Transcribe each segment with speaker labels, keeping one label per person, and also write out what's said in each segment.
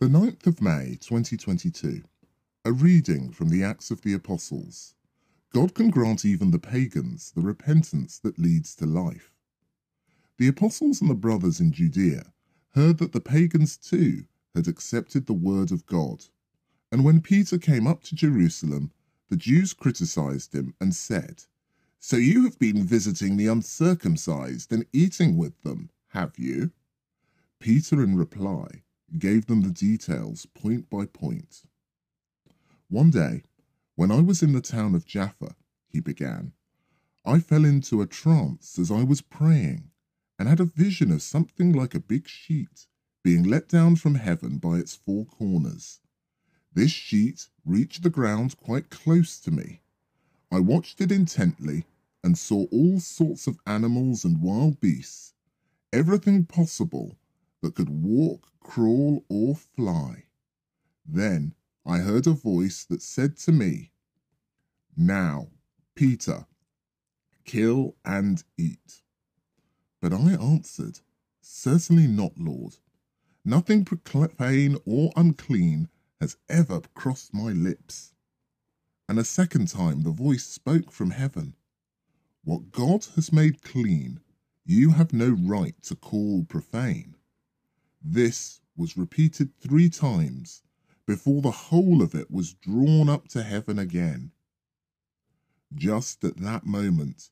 Speaker 1: The 9th of May 2022. A reading from the Acts of the Apostles. God can grant even the pagans the repentance that leads to life. The apostles and the brothers in Judea heard that the pagans too had accepted the word of God. And when Peter came up to Jerusalem, the Jews criticized him and said, So you have been visiting the uncircumcised and eating with them, have you? Peter, in reply, gave them the details point by point. One day, when I was in the town of Jaffa, he began, I fell into a trance as I was praying and had a vision of something like a big sheet being let down from heaven by its four corners. This sheet reached the ground quite close to me. I watched it intently and saw all sorts of animals and wild beasts, everything possible that could walk, crawl, or fly. Then I heard a voice that said to me, Now, Peter, kill and eat. But I answered, Certainly not, Lord. Nothing profane or unclean has ever crossed my lips. And a second time the voice spoke from heaven, What God has made clean, you have no right to call profane. This was repeated three times before the whole of it was drawn up to heaven again. Just at that moment,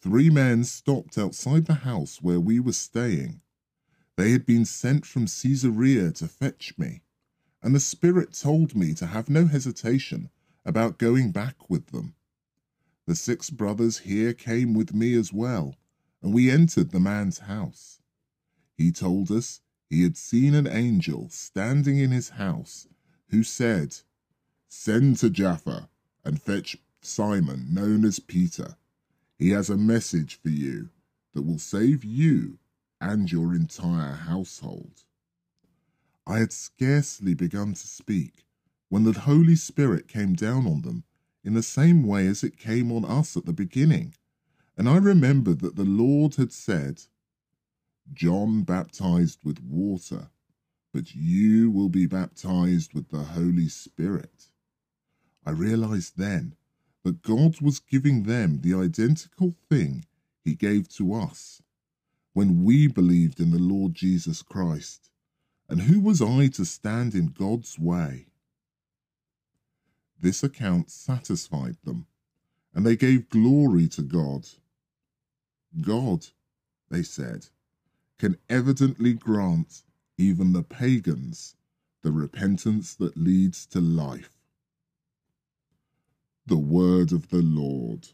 Speaker 1: three men stopped outside the house where we were staying. They had been sent from Caesarea to fetch me, and the Spirit told me to have no hesitation about going back with them. The six brothers here came with me as well, and we entered the man's house. He told us he had seen an angel standing in his house who said, Send to Jaffa and fetch Simon, known as Peter. He has a message for you that will save you and your entire household. I had scarcely begun to speak when the Holy Spirit came down on them in the same way as it came on us at the beginning. And I remembered that the Lord had said, John baptized with water, but you will be baptized with the Holy Spirit. I realized then that God was giving them the identical thing he gave to us when we believed in the Lord Jesus Christ. And who was I to stand in God's way? This account satisfied them, and they gave glory to God. God, they said, can evidently grant even the pagans the repentance that leads to life. The word of the Lord.